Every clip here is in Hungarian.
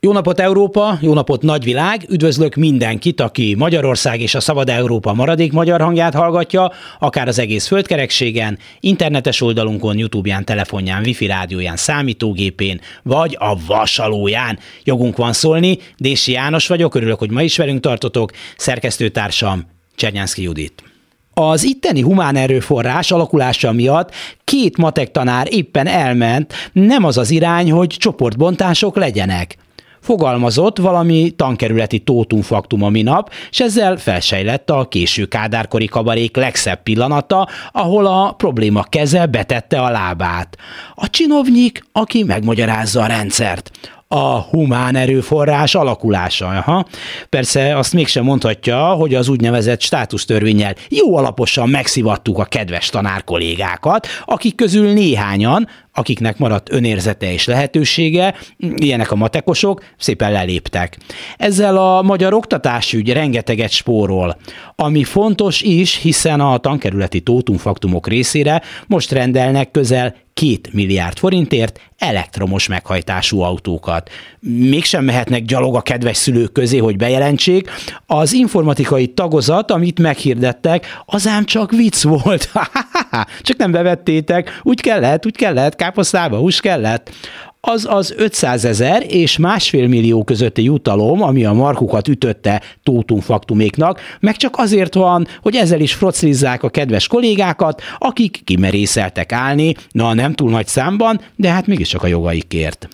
Jó napot Európa, jó napot nagyvilág, üdvözlök mindenkit, aki Magyarország és a Szabad Európa maradék magyar hangját hallgatja, akár az egész földkerekségen, internetes oldalunkon, Youtube-ján, telefonján, wifi rádióján, számítógépén, vagy a vasalóján. Jogunk van szólni, Dési János vagyok, örülök, hogy ma is velünk tartotok, szerkesztőtársam Csernyánszki Judit. Az itteni humán erőforrás alakulása miatt két matek tanár éppen elment, nem az az irány, hogy csoportbontások legyenek fogalmazott valami tankerületi tótumfaktum a minap, és ezzel felsejlett a késő kádárkori kabarék legszebb pillanata, ahol a probléma keze betette a lábát. A csinovnyik, aki megmagyarázza a rendszert a humán erőforrás alakulása. Aha. Persze azt mégsem mondhatja, hogy az úgynevezett státusztörvényel jó alaposan megszivattuk a kedves tanár kollégákat, akik közül néhányan, akiknek maradt önérzete és lehetősége, ilyenek a matekosok, szépen leléptek. Ezzel a magyar oktatásügy rengeteget spórol, ami fontos is, hiszen a tankerületi tótumfaktumok részére most rendelnek közel két milliárd forintért elektromos meghajtású autókat. Mégsem mehetnek gyalog a kedves szülők közé, hogy bejelentsék. Az informatikai tagozat, amit meghirdettek, az ám csak vicc volt. csak nem bevettétek, úgy kellett, úgy kellett, káposztába hús kellett. Az az 500 ezer és másfél millió közötti jutalom, ami a markukat ütötte tótumfaktuméknak, meg csak azért van, hogy ezzel is froclizzák a kedves kollégákat, akik kimerészeltek állni, na nem túl nagy számban, de hát mégiscsak a jogaikért.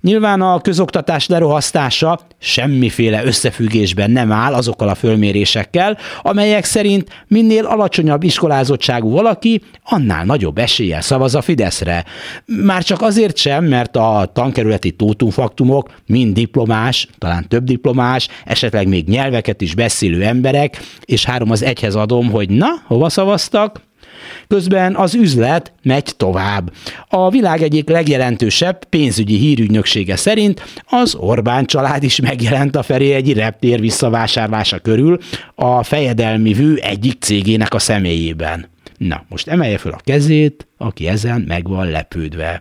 Nyilván a közoktatás lerohasztása semmiféle összefüggésben nem áll azokkal a fölmérésekkel, amelyek szerint minél alacsonyabb iskolázottságú valaki, annál nagyobb eséllyel szavaz a Fideszre. Már csak azért sem, mert a tankerületi tótumfaktumok mind diplomás, talán több diplomás, esetleg még nyelveket is beszélő emberek, és három az egyhez adom, hogy na, hova szavaztak? Közben az üzlet megy tovább. A világ egyik legjelentősebb pénzügyi hírügynöksége szerint az Orbán család is megjelent a felé egy reptér visszavásárlása körül a fejedelmi vű egyik cégének a személyében. Na, most emelje fel a kezét, aki ezen meg van lepődve.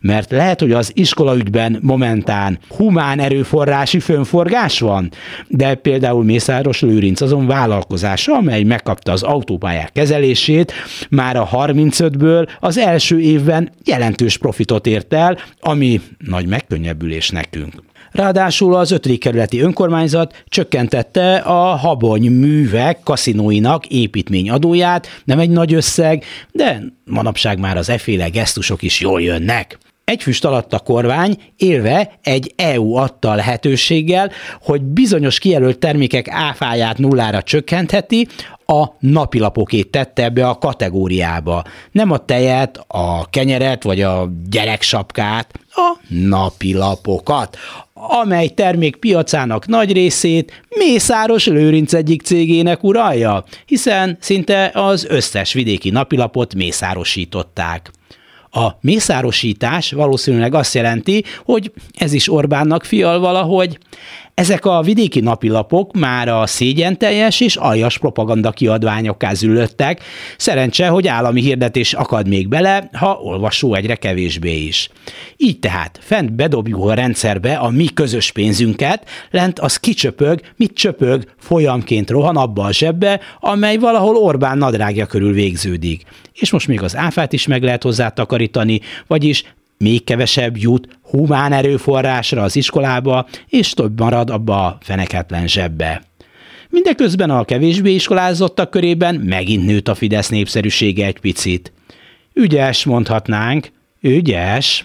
Mert lehet, hogy az iskolaügyben momentán humán erőforrási fönforgás van, de például Mészáros Lőrinc azon vállalkozása, amely megkapta az autópályák kezelését, már a 35-ből az első évben jelentős profitot ért el, ami nagy megkönnyebbülés nekünk. Ráadásul az ötödik kerületi önkormányzat csökkentette a habony művek kaszinóinak építményadóját, nem egy nagy összeg, de manapság már az eféle gesztusok is jól jönnek egy füst alatt a kormány élve egy EU adta lehetőséggel, hogy bizonyos kijelölt termékek áfáját nullára csökkentheti, a napilapokét tette ebbe a kategóriába. Nem a tejet, a kenyeret vagy a gyereksapkát, a napilapokat, amely termék piacának nagy részét Mészáros Lőrinc egyik cégének uralja, hiszen szinte az összes vidéki napilapot mészárosították. A mészárosítás valószínűleg azt jelenti, hogy ez is Orbánnak fial valahogy. Ezek a vidéki napilapok már a szégyenteljes és aljas propaganda kiadványokká züllöttek. Szerencse, hogy állami hirdetés akad még bele, ha olvasó egyre kevésbé is. Így tehát fent bedobjuk a rendszerbe a mi közös pénzünket, lent az kicsöpög, mit csöpög, folyamként rohan abba a zsebbe, amely valahol Orbán nadrágja körül végződik. És most még az áfát is meg lehet hozzá takarítani, vagyis még kevesebb jut humán erőforrásra az iskolába, és több marad abba a feneketlen zsebbe. Mindeközben a kevésbé iskolázottak körében megint nőtt a Fidesz népszerűsége egy picit. Ügyes, mondhatnánk, ügyes.